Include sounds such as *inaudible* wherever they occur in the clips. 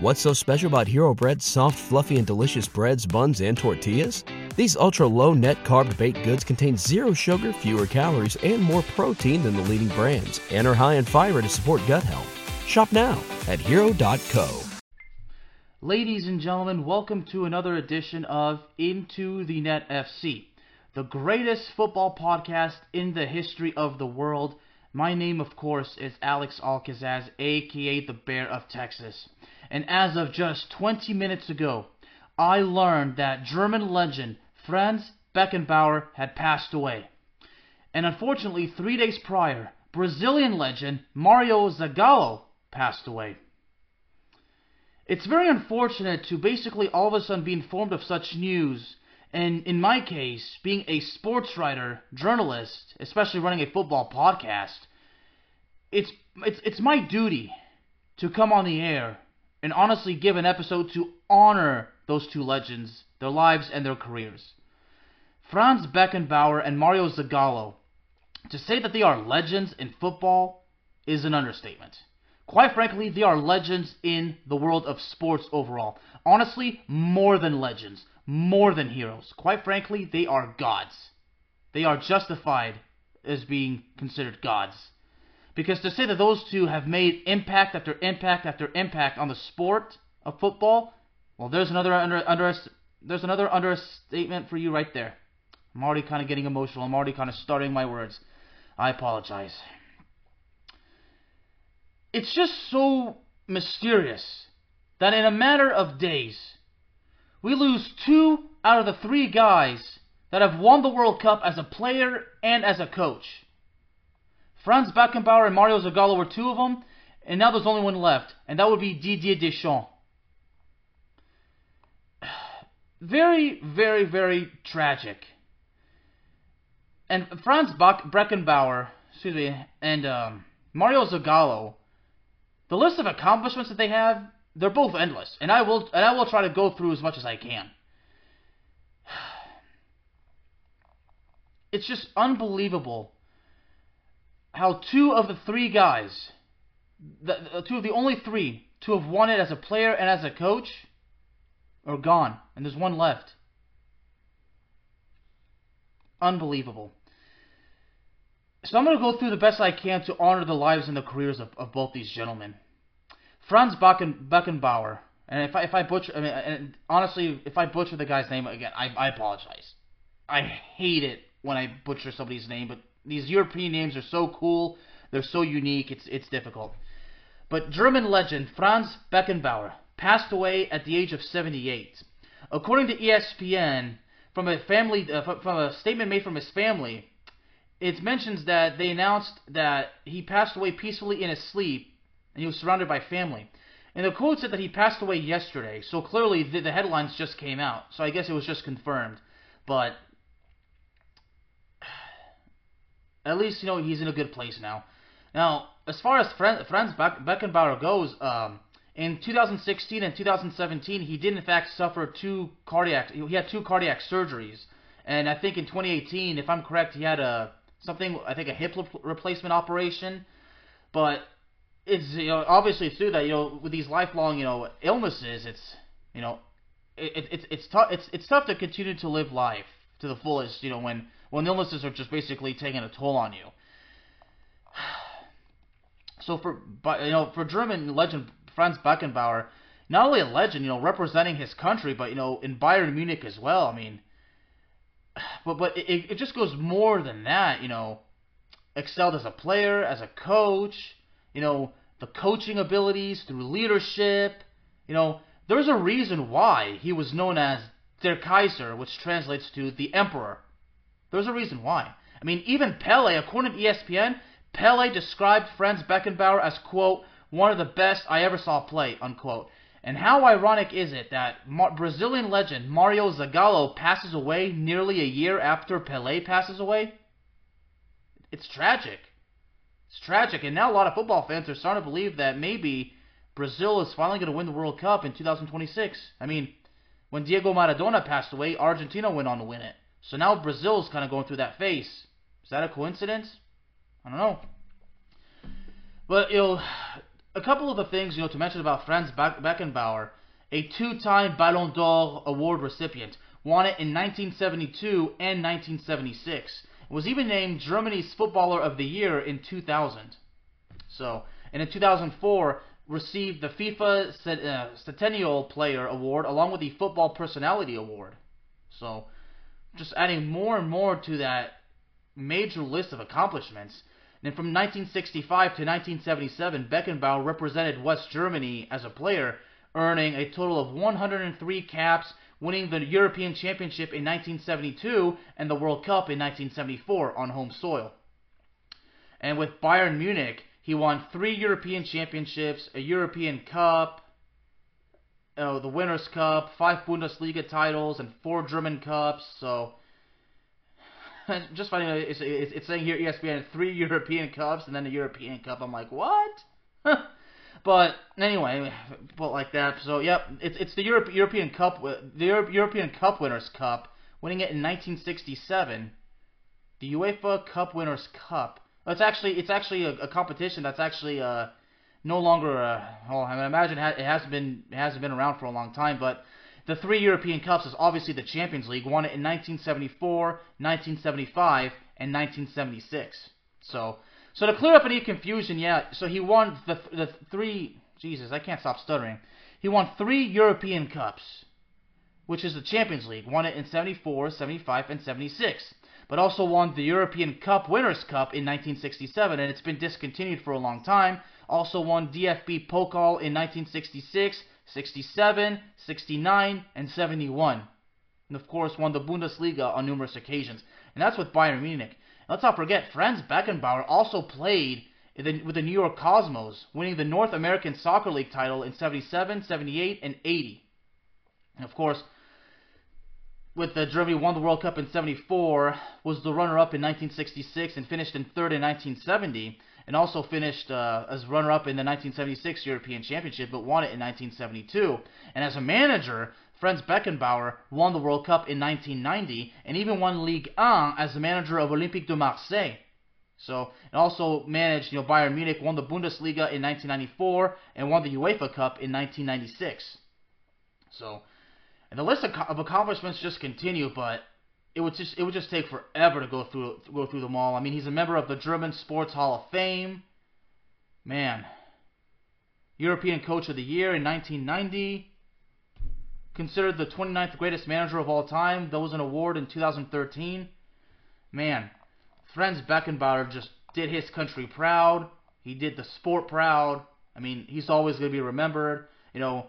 What's so special about Hero Bread's soft, fluffy, and delicious breads, buns, and tortillas? These ultra low net carb baked goods contain zero sugar, fewer calories, and more protein than the leading brands, and are high in fiber to support gut health. Shop now at hero.co. Ladies and gentlemen, welcome to another edition of Into the Net FC, the greatest football podcast in the history of the world. My name, of course, is Alex Alcazaz, aka the Bear of Texas. And as of just 20 minutes ago, I learned that German legend Franz Beckenbauer had passed away. And unfortunately, three days prior, Brazilian legend Mario Zagallo passed away. It's very unfortunate to basically all of a sudden be informed of such news, and in my case, being a sports writer, journalist, especially running a football podcast, it's it's it's my duty to come on the air and honestly give an episode to honor those two legends, their lives and their careers. Franz Beckenbauer and Mario Zagallo. To say that they are legends in football is an understatement. Quite frankly, they are legends in the world of sports overall. Honestly, more than legends, more than heroes. Quite frankly, they are gods. They are justified as being considered gods. Because to say that those two have made impact after impact after impact on the sport of football, well, there's another under, under there's another understatement for you right there. I'm already kind of getting emotional. I'm already kind of starting my words. I apologize it's just so mysterious that in a matter of days, we lose two out of the three guys that have won the World Cup as a player and as a coach. Franz Beckenbauer and Mario Zagallo were two of them, and now there's only one left, and that would be Didier Deschamps. *sighs* Very, very, very tragic. And Franz Beckenbauer, excuse me, and um, Mario Zagallo the list of accomplishments that they have, they're both endless, and I will and I will try to go through as much as I can. *sighs* It's just unbelievable how two of the three guys, the, two of the only three to have won it as a player and as a coach, are gone, and there's one left. Unbelievable. So I'm going to go through the best I can to honor the lives and the careers of, of both these gentlemen. Franz Becken, Beckenbauer, and if I, if I butcher, I mean, and honestly, if I butcher the guy's name again, I, I apologize. I hate it when I butcher somebody's name, but these European names are so cool, they're so unique, it's it's difficult. But German legend Franz Beckenbauer passed away at the age of 78. According to ESPN, from a family uh, from a statement made from his family, it mentions that they announced that he passed away peacefully in his sleep and he was surrounded by family. And the quote said that he passed away yesterday, so clearly the, the headlines just came out. So I guess it was just confirmed. But at least, you know, he's in a good place now. Now, as far as Franz Beckenbauer goes, um, in 2016 and 2017, he did in fact suffer two cardiac. He had two cardiac surgeries, and I think in 2018, if I'm correct, he had a something I think a hip replacement operation, but it's you know obviously through that you know with these lifelong you know illnesses it's you know it, it, it's it's tough it's it's tough to continue to live life to the fullest you know when when illnesses are just basically taking a toll on you. *sighs* So for you know for German legend Franz Beckenbauer, not only a legend you know representing his country but you know in Bayern Munich as well. I mean *sighs* but but it, it just goes more than that. You know, excelled as a player, as a coach. You know, the coaching abilities through leadership. You know, there's a reason why he was known as Der Kaiser, which translates to the Emperor. There's a reason why. I mean, even Pele, according to ESPN, Pele described Franz Beckenbauer as quote one of the best I ever saw play unquote. And how ironic is it that Mar- Brazilian legend Mario Zagallo passes away nearly a year after Pelé passes away? It's tragic. It's tragic, and now a lot of football fans are starting to believe that maybe Brazil is finally going to win the World Cup in 2026. I mean, when Diego Maradona passed away, Argentina went on to win it. So now Brazil is kind of going through that phase. Is that a coincidence? I don't know. But you know, a couple of the things you know to mention about Franz Beckenbauer, a two-time Ballon d'Or award recipient, won it in 1972 and 1976. Was even named Germany's Footballer of the Year in 2000. So, and in 2004, received the FIFA uh, Centennial Player Award along with the Football Personality Award. So, just adding more and more to that major list of accomplishments. And from 1965 to 1977, Beckenbauer represented West Germany as a player, earning a total of 103 caps, winning the European Championship in 1972 and the World Cup in 1974 on home soil. And with Bayern Munich, he won three European Championships, a European Cup, oh, the Winners' Cup, five Bundesliga titles, and four German Cups. So just funny. It's, it's, it's saying here ESPN three European Cups and then a European Cup. I'm like, what? *laughs* but anyway, put like that. So yep, it's it's the Europe, European Cup, the European Cup Winners' Cup, winning it in 1967. The UEFA Cup Winners' Cup. It's actually it's actually a, a competition that's actually uh, no longer. Uh, well, I imagine it hasn't been it hasn't been around for a long time, but the three European Cups is obviously the Champions League, won it in 1974, 1975, and 1976. So, so to clear up any confusion, yeah, so he won the the three. Jesus, I can't stop stuttering. He won three European Cups, which is the Champions League. Won it in 74, 75, and 76. But also won the European Cup Winners' Cup in 1967, and it's been discontinued for a long time. Also won DFB Pokal in 1966, 67, 69, and 71. And of course, won the Bundesliga on numerous occasions. And that's with Bayern Munich. let's not forget, Franz Beckenbauer also played the, with the New York Cosmos, winning the North American Soccer League title in 77, 78, and 80. And of course, with the Germany won the World Cup in 74, was the runner-up in 1966, and finished in third in 1970 and also finished uh, as runner-up in the 1976 European Championship, but won it in 1972. And as a manager, Franz Beckenbauer won the World Cup in 1990 and even won Ligue 1 as the manager of Olympique de Marseille. So, and also managed, you know, Bayern Munich won the Bundesliga in 1994 and won the UEFA Cup in 1996. So, and the list of accomplishments just continue, but it would just it would just take forever to go through go through them all. I mean, he's a member of the German Sports Hall of Fame. Man, European Coach of the Year in 1990. Considered the 29th greatest manager of all time. That was an award in 2013. Man, Franz Beckenbauer just did his country proud. He did the sport proud. I mean, he's always going to be remembered. You know,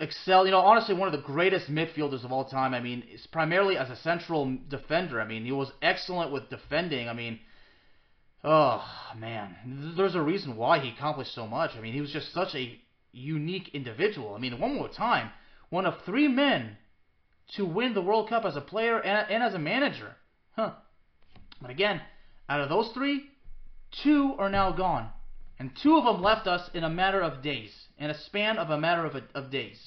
excel. You know, honestly, one of the greatest midfielders of all time. I mean, primarily as a central defender. I mean, he was excellent with defending. I mean, oh man, there's a reason why he accomplished so much. I mean, he was just such a unique individual. I mean, one more time, one of three men to win the World Cup as a player and, and as a manager. Huh. But again, out of those three, two are now gone. And two of them left us in a matter of days in a span of a matter of, a, of days.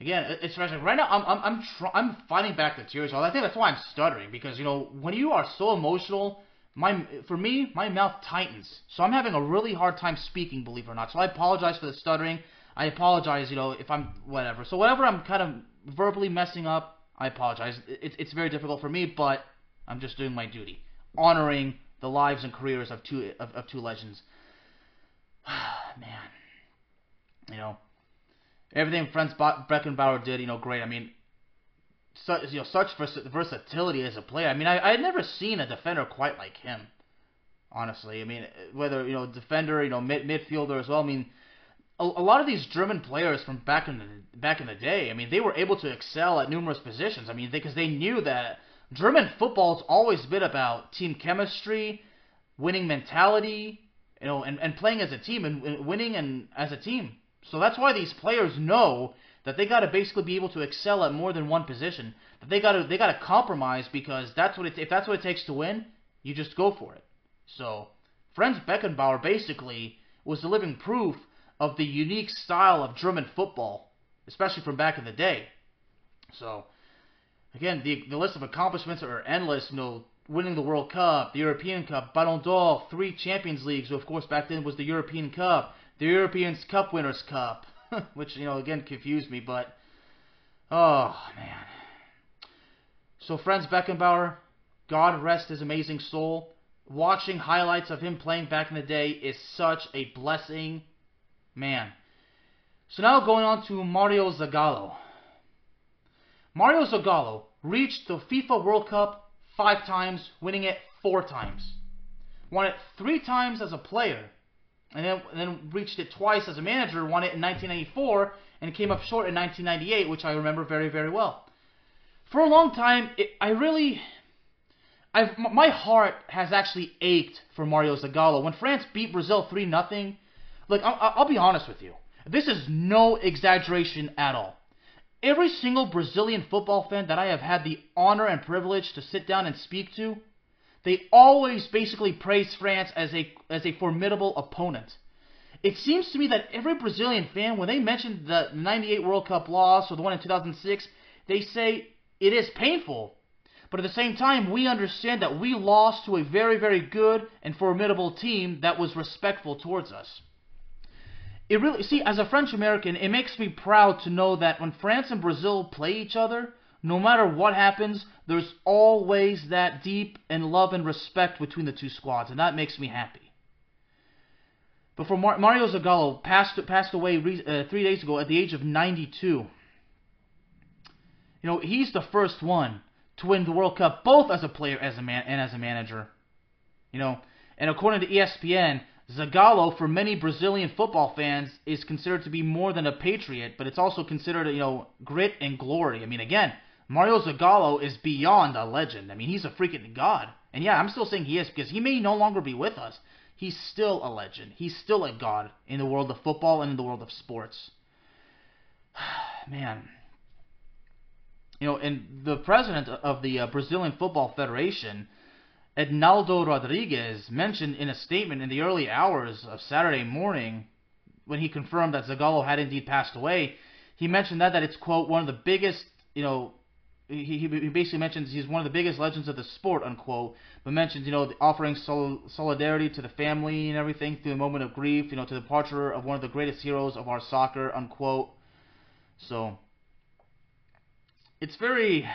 Again, it's. Right now, I'm I'm I'm, tr- I'm fighting back the tears. I think that's why I'm stuttering because you know when you are so emotional, my for me my mouth tightens. So I'm having a really hard time speaking, believe it or not. So I apologize for the stuttering. I apologize, you know, if I'm whatever. So whatever I'm kind of verbally messing up, I apologize. It's it's very difficult for me, but I'm just doing my duty, honoring the lives and careers of two of, of two legends. *sighs* man, you know, everything Franz Beckenbauer did, you know, great. I mean, such you know, such versatility as a player. I mean, I I had never seen a defender quite like him. Honestly, I mean, whether you know defender, you know, mid midfielder as well. I mean, a, a lot of these German players from back in the back in the day. I mean, they were able to excel at numerous positions. I mean, because they, they knew that German football's always been about team chemistry, winning mentality, you know, and, and playing as a team and, and winning and as a team. So that's why these players know that they got to basically be able to excel at more than one position. That they got to they got to compromise because that's what it if that's what it takes to win, you just go for it. So Franz Beckenbauer basically was the living proof of the unique style of German football, especially from back in the day. So again, the the list of accomplishments are endless. You know, winning the World Cup, the European Cup, Ballon d'Or, three Champions Leagues, who of course back then was the European Cup, the European Cup Winners' Cup, *laughs* which you know again confused me, but oh man. So Franz Beckenbauer, God rest his amazing soul. Watching highlights of him playing back in the day is such a blessing, man. So now going on to Mario Zagallo. Mario Zagallo reached the FIFA World Cup five times, winning it four times. Won it three times as a player, and then, then reached it twice as a manager. Won it in 1994 and came up short in 1998, which I remember very, very well. For a long time, it, I really, I've, my heart has actually ached for Mario Zagallo. When France beat Brazil 3 0, look, I'll, I'll be honest with you. This is no exaggeration at all. Every single Brazilian football fan that I have had the honor and privilege to sit down and speak to, they always basically praise France as a as a formidable opponent. It seems to me that every Brazilian fan, when they mention the 98 World Cup loss or the one in 2006, they say it is painful. But at the same time, we understand that we lost to a very, very good and formidable team that was respectful towards us it really see as a French American, it makes me proud to know that when France and Brazil play each other, no matter what happens, there's always that deep and love and respect between the two squads, and that makes me happy. But for Mar- Mario Zagallo, passed passed away re- uh, three days ago at the age of 92. You know, he's the first one to win the World Cup, both as a player, as a man, and as a manager. You know, and according to ESPN, Zagallo, for many Brazilian football fans, is considered to be more than a patriot, but it's also considered, you know, grit and glory. I mean, again, Mario Zagallo is beyond a legend. I mean, he's a freaking god. And yeah, I'm still saying he is because he may no longer be with us. He's still a legend. He's still a god in the world of football and in the world of sports. *sighs* Man. You know, and the president of the uh, Brazilian Football Federation Ednaldo Rodrigues mentioned in a statement in the early hours of Saturday morning when he confirmed that Zagallo had indeed passed away. He mentioned that that it's quote one of the biggest, you know, he, he basically mentions he's one of the biggest legends of the sport, unquote. But mentions, you know, offering sol- solidarity to the family and everything through a moment of grief, you know, to the departure of one of the greatest heroes of our soccer, unquote. So, it's very,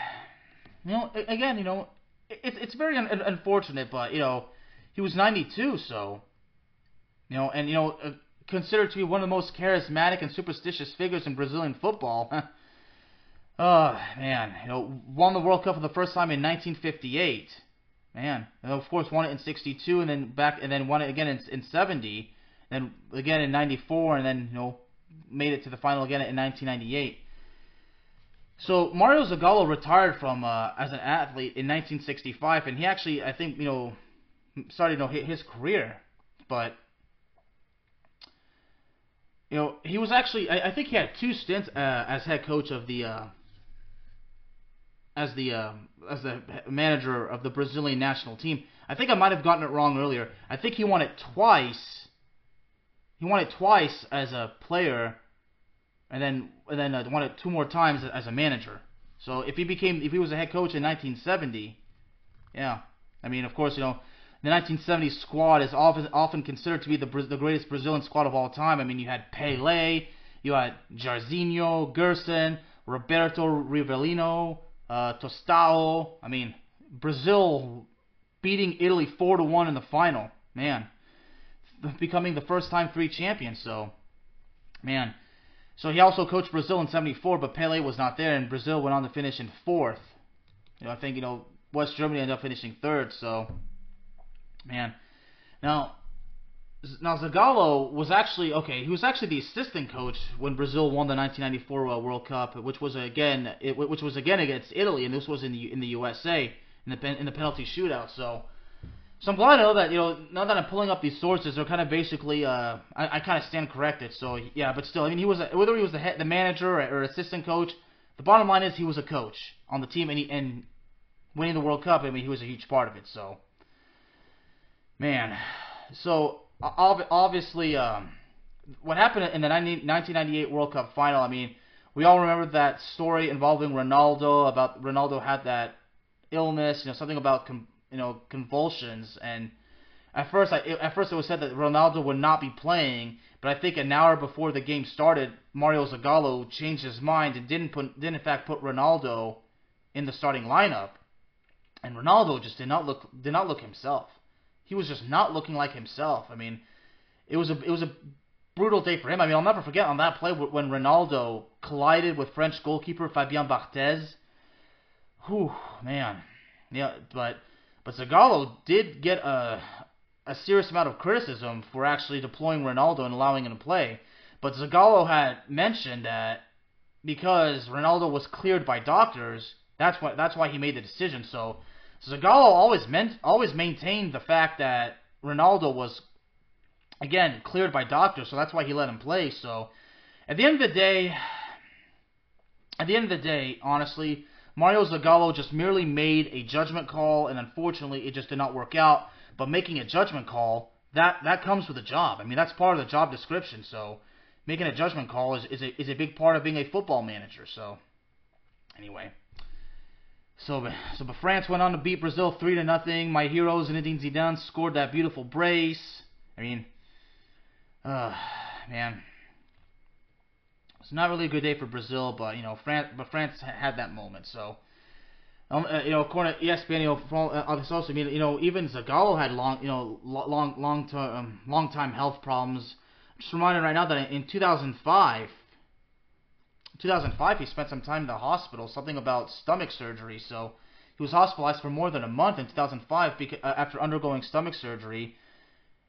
you know, again, you know, it's it's very un- unfortunate, but you know, he was 92, so you know, and you know, uh, considered to be one of the most charismatic and superstitious figures in Brazilian football. *laughs* oh man, you know, won the World Cup for the first time in 1958. Man, and of course won it in 62, and then back, and then won it again in, in 70, then again in 94, and then you know, made it to the final again in 1998. So Mario Zagallo retired from uh, as an athlete in 1965, and he actually, I think, you know, started you know his career, but you know he was actually, I, I think he had two stints uh, as head coach of the, uh, as the uh, as the manager of the Brazilian national team. I think I might have gotten it wrong earlier. I think he won it twice. He won it twice as a player and then and then uh, won it two more times as a manager. So if he became if he was a head coach in 1970, yeah, I mean of course you know the 1970 squad is often often considered to be the the greatest Brazilian squad of all time. I mean you had Pelé, you had Jairzinho, Gerson, Roberto Rivelino, uh, Tostão. I mean Brazil beating Italy four to one in the final. Man, becoming the first time three champions. So, man, so he also coached Brazil in '74, but Pele was not there, and Brazil went on to finish in fourth. You know, I think you know West Germany ended up finishing third. So, man, now now Zagallo was actually okay. He was actually the assistant coach when Brazil won the 1994 World Cup, which was again it, which was again against Italy, and this was in the in the USA in the in the penalty shootout. So so I'm glad to know that you know now that I'm pulling up these sources, they're kind of basically uh, I, I kind of stand corrected. So yeah, but still, I mean, he was a, whether he was the head, the manager or, or assistant coach. The bottom line is he was a coach on the team, and he, and winning the World Cup. I mean, he was a huge part of it. So man, so obviously, um, what happened in the 1998 World Cup final? I mean, we all remember that story involving Ronaldo about Ronaldo had that illness, you know, something about com- you know convulsions and at first I at first it was said that Ronaldo would not be playing, but I think an hour before the game started, Mario Zagallo changed his mind and didn't put did in fact put Ronaldo in the starting lineup. And Ronaldo just did not look did not look himself. He was just not looking like himself. I mean, it was a it was a brutal day for him. I mean, I'll never forget on that play when Ronaldo collided with French goalkeeper Fabien Barthez. Whew, man. Yeah, but but Zagallo did get a a serious amount of criticism for actually deploying Ronaldo and allowing him to play. But Zagallo had mentioned that because Ronaldo was cleared by doctors, that's why that's why he made the decision. So Zagallo always meant always maintained the fact that Ronaldo was again cleared by doctors, so that's why he let him play. So at the end of the day, at the end of the day, honestly, Mario Zagallo just merely made a judgment call, and unfortunately, it just did not work out. But making a judgment call that that comes with a job. I mean, that's part of the job description. So making a judgment call is is a, is a big part of being a football manager. So anyway. So, so but France went on to beat Brazil three to nothing. My heroes, Zinedine Zidane, scored that beautiful brace. I mean, uh, man, it's not really a good day for Brazil, but you know, France, but France had that moment. So, um, uh, you know, according to ESPN, you know, uh, you know, even Zagallo had long, you know, long, long term, um, long time health problems. Just reminded right now that in 2005, 2005, he spent some time in the hospital, something about stomach surgery. So he was hospitalized for more than a month in 2005 because, uh, after undergoing stomach surgery.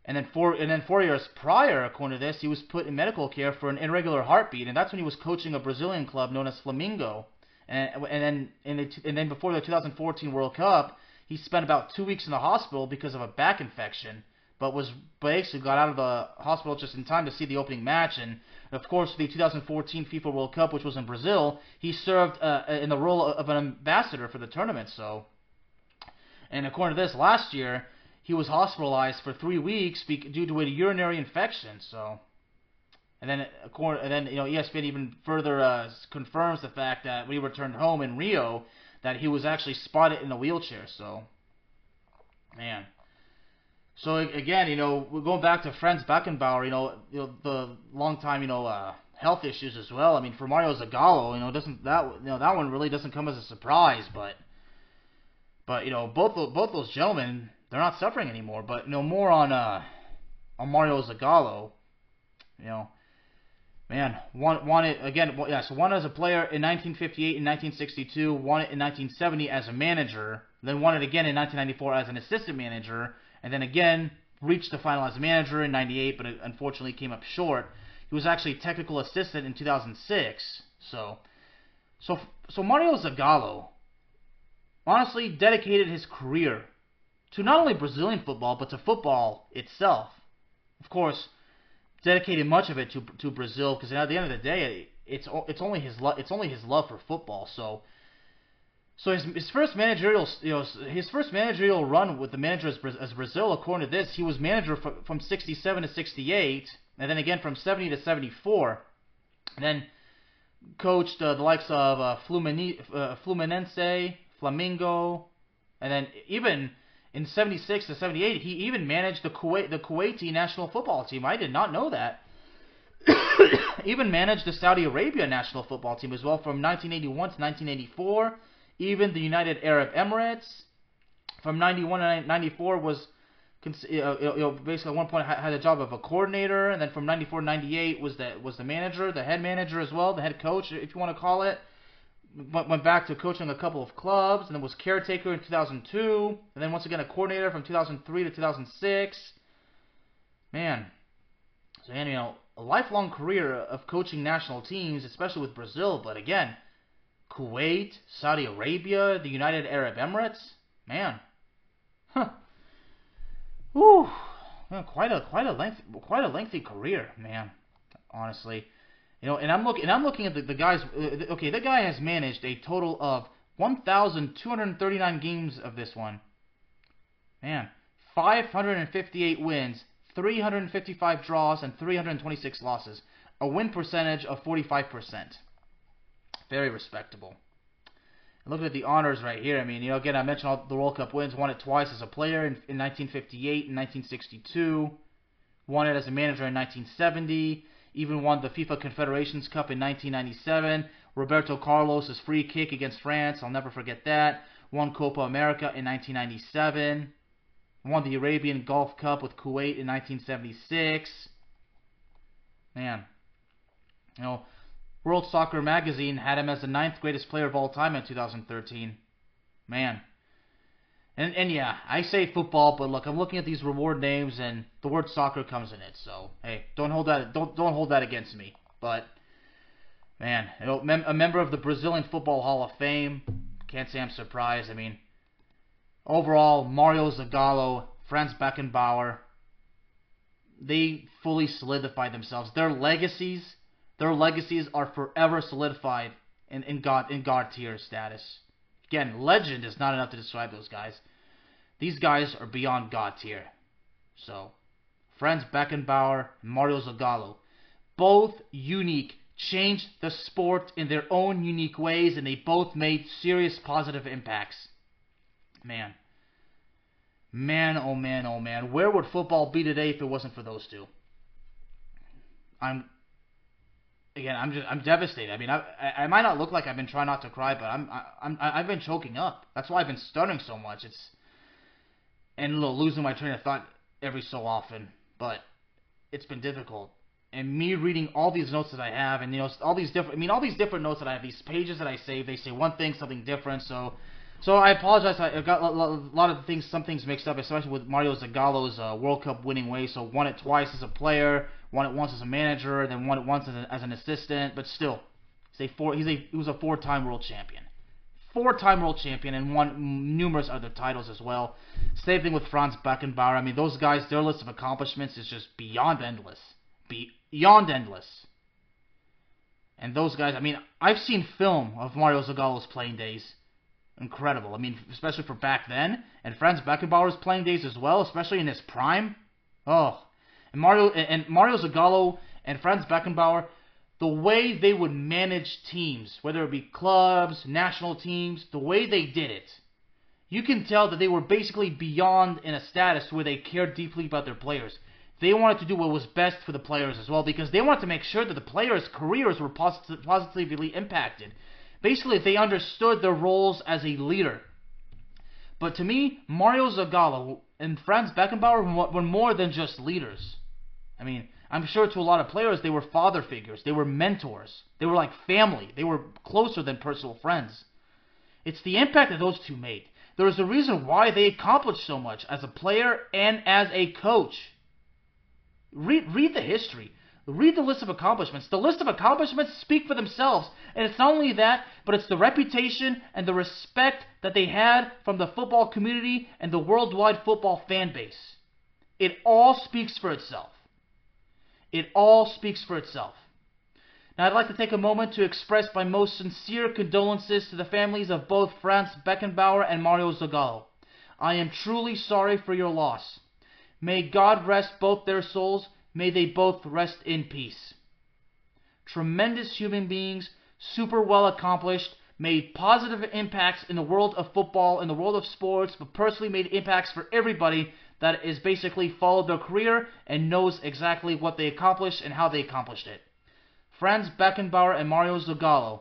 And then four and then four years prior, according to this, he was put in medical care for an irregular heartbeat, and that's when he was coaching a Brazilian club known as Flamengo. And, and then and, it, and then before the 2014 World Cup, he spent about two weeks in the hospital because of a back infection but was basically got out of the hospital just in time to see the opening match. And of course, the 2014 FIFA World Cup, which was in Brazil, he served uh, in the role of an ambassador for the tournament. So, and according to this, last year he was hospitalized for three weeks due to a urinary infection. So, and then and then you know ESPN even further uh, confirms the fact that when he returned home in Rio, that he was actually spotted in a wheelchair. So, man. So again, you know, we're going back to Franz Beckenbauer, you know, you know the long time, you know, uh, health issues as well. I mean, for Mario Zagallo, you know, doesn't that you know that one really doesn't come as a surprise, but but you know, both both those gentlemen, they're not suffering anymore. But you know, more on uh on Mario Zagallo, you know, man, one won it again. Yeah, so one as a player in 1958 and 1962, won it in 1970 as a manager, then won it again in 1994 as an assistant manager and then again reached the final as a manager in 98, but unfortunately came up short. He was actually technical assistant in 2006. So, so, so Mario Zagallo honestly dedicated his career to not only Brazilian football but to football itself. Of course, dedicated much of it to to Brazil because at the end of the day, it's it's only his lo- it's only his love for football. So so his, his first managerial, you know, his first managerial run with the manager as, as Brazil, according to this, he was manager from, from 67 to 68, and then again from 70 to 74. And then coached uh, the likes of uh, Fluminense, uh, Fluminense, Flamengo, and then even in 76 to 78, he even managed the Kuwait, the Kuwaiti national football team. I did not know that. *coughs* even managed the Saudi Arabia national football team as well from 1981 to 1984 even the United Arab Emirates from 91 to 94 was you know, basically at one point had the job of a coordinator, and then from 94 to 98 was the was the manager, the head manager as well, the head coach, if you want to call it. Went back to coaching a couple of clubs, and then was caretaker in 2002, and then once again a coordinator from 2003 to 2006. Man, so you know a lifelong career of coaching national teams, especially with Brazil. But again, Kuwait, Saudi Arabia, the United Arab Emirates. Man, huh? Whew. Quite a quite a length quite a lengthy career, man. Honestly, you know, and I'm looking and I'm looking at the, the guys. Uh, okay, the guy has managed a total of 1,239 games of this one. Man, 558 wins, 355 draws, and 326 losses. A win percentage of 45%. Very respectable. looking at the honors right here, I mean, you know, again, I mentioned all the World Cup wins. Won it twice as a player in, in 1958 and 1962. Won it as a manager in 1970. Even won the FIFA Confederations Cup in 1997. Roberto Carlos' free kick against France, I'll never forget that. Won Copa America in 1997. Won the Arabian Gulf Cup with Kuwait in 1976. Man, you know, World Soccer Magazine had him as the ninth greatest player of all time in 2013. Man. And and yeah, I say football, but look, I'm looking at these reward names, and the word soccer comes in it. So hey, don't hold that don't don't hold that against me. But man, a member of the Brazilian Football Hall of Fame. Can't say I'm surprised. I mean, overall, Mario Zagallo, Franz Beckenbauer, they fully solidified themselves. Their legacies their legacies are forever solidified in, in God in God tier status. Again, legend is not enough to describe those guys. These guys are beyond God tier. So, Franz Beckenbauer and Mario Zagallo, both unique, changed the sport in their own unique ways, and they both made serious positive impacts. Man. Man, oh man, oh man. Where would football be today if it wasn't for those two? I'm again, I'm just I'm devastated. I mean, I I might not look like I've been trying not to cry, but I'm I, I'm I've been choking up. That's why I've been stuttering so much. It's and losing my train of thought every so often, but it's been difficult. And me reading all these notes that I have, and you know, all these different, I mean, all these different notes that I have, these pages that I save, they say one thing, something different. So, so I apologize. I got a lot of things, some things mixed up, especially with Mario Zagallo's uh, World Cup winning way. So won it twice as a player won it once as a manager, then won it once as, a, as an assistant, but still, a four. He's a he was a four-time world champion, four-time world champion, and won numerous other titles as well. Same thing with Franz Beckenbauer. I mean, those guys, their list of accomplishments is just beyond endless, beyond endless. And those guys, I mean, I've seen film of Mario Zagallo's playing days. Incredible. I mean, especially for back then, and Franz Beckenbauer's playing days as well, especially in his prime. Oh, and Mario and Mario Zagallo and Franz Beckenbauer, the way they would manage teams, whether it be clubs, national teams, the way they did it, you can tell that they were basically beyond in a status where they cared deeply about their players. They wanted to do what was best for the players as well because they wanted to make sure that the players' careers were posit- positively impacted. Basically, they understood their roles as a leader. But to me, Mario Zagallo and Franz Beckenbauer were more than just leaders. I mean, I'm sure to a lot of players they were father figures, they were mentors, they were like family, they were closer than personal friends. It's the impact that those two made. There is a reason why they accomplished so much as a player and as a coach. Read, read the history. Read the list of accomplishments. The list of accomplishments speak for themselves. And it's not only that, but it's the reputation and the respect that they had from the football community and the worldwide football fan base. It all speaks for itself. It all speaks for itself. Now, I'd like to take a moment to express my most sincere condolences to the families of both Franz Beckenbauer and Mario Zagallo. I am truly sorry for your loss. May God rest both their souls. May they both rest in peace. Tremendous human beings, super well accomplished, made positive impacts in the world of football, in the world of sports, but personally made impacts for everybody that is basically followed their career and knows exactly what they accomplished and how they accomplished it. Franz Beckenbauer and Mario Zagallo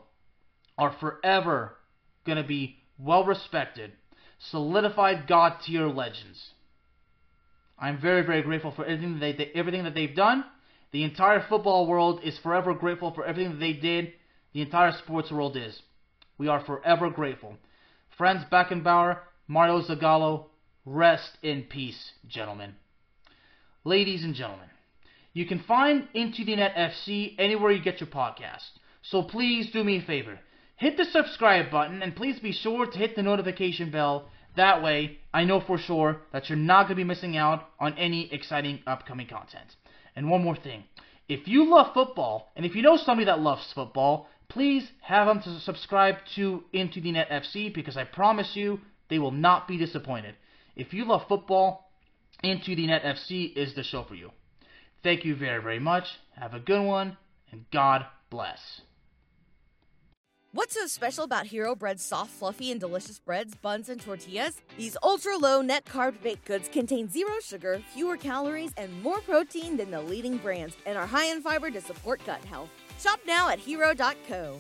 are forever going to be well respected, solidified God tier legends. I'm very, very grateful for everything that, they, everything that they've done. The entire football world is forever grateful for everything that they did. The entire sports world is. We are forever grateful. Franz Beckenbauer, Mario Zagallo, Rest in peace, gentlemen. Ladies and gentlemen, you can find Into the Net FC anywhere you get your podcast. So please do me a favor. Hit the subscribe button and please be sure to hit the notification bell. That way, I know for sure that you're not going to be missing out on any exciting upcoming content. And one more thing. If you love football, and if you know somebody that loves football, please have them to subscribe to Into the Net FC because I promise you they will not be disappointed. If you love football, Into the Net FC is the show for you. Thank you very, very much. Have a good one, and God bless. What's so special about Hero Bread's soft, fluffy, and delicious breads, buns, and tortillas? These ultra low net carb baked goods contain zero sugar, fewer calories, and more protein than the leading brands, and are high in fiber to support gut health. Shop now at hero.co.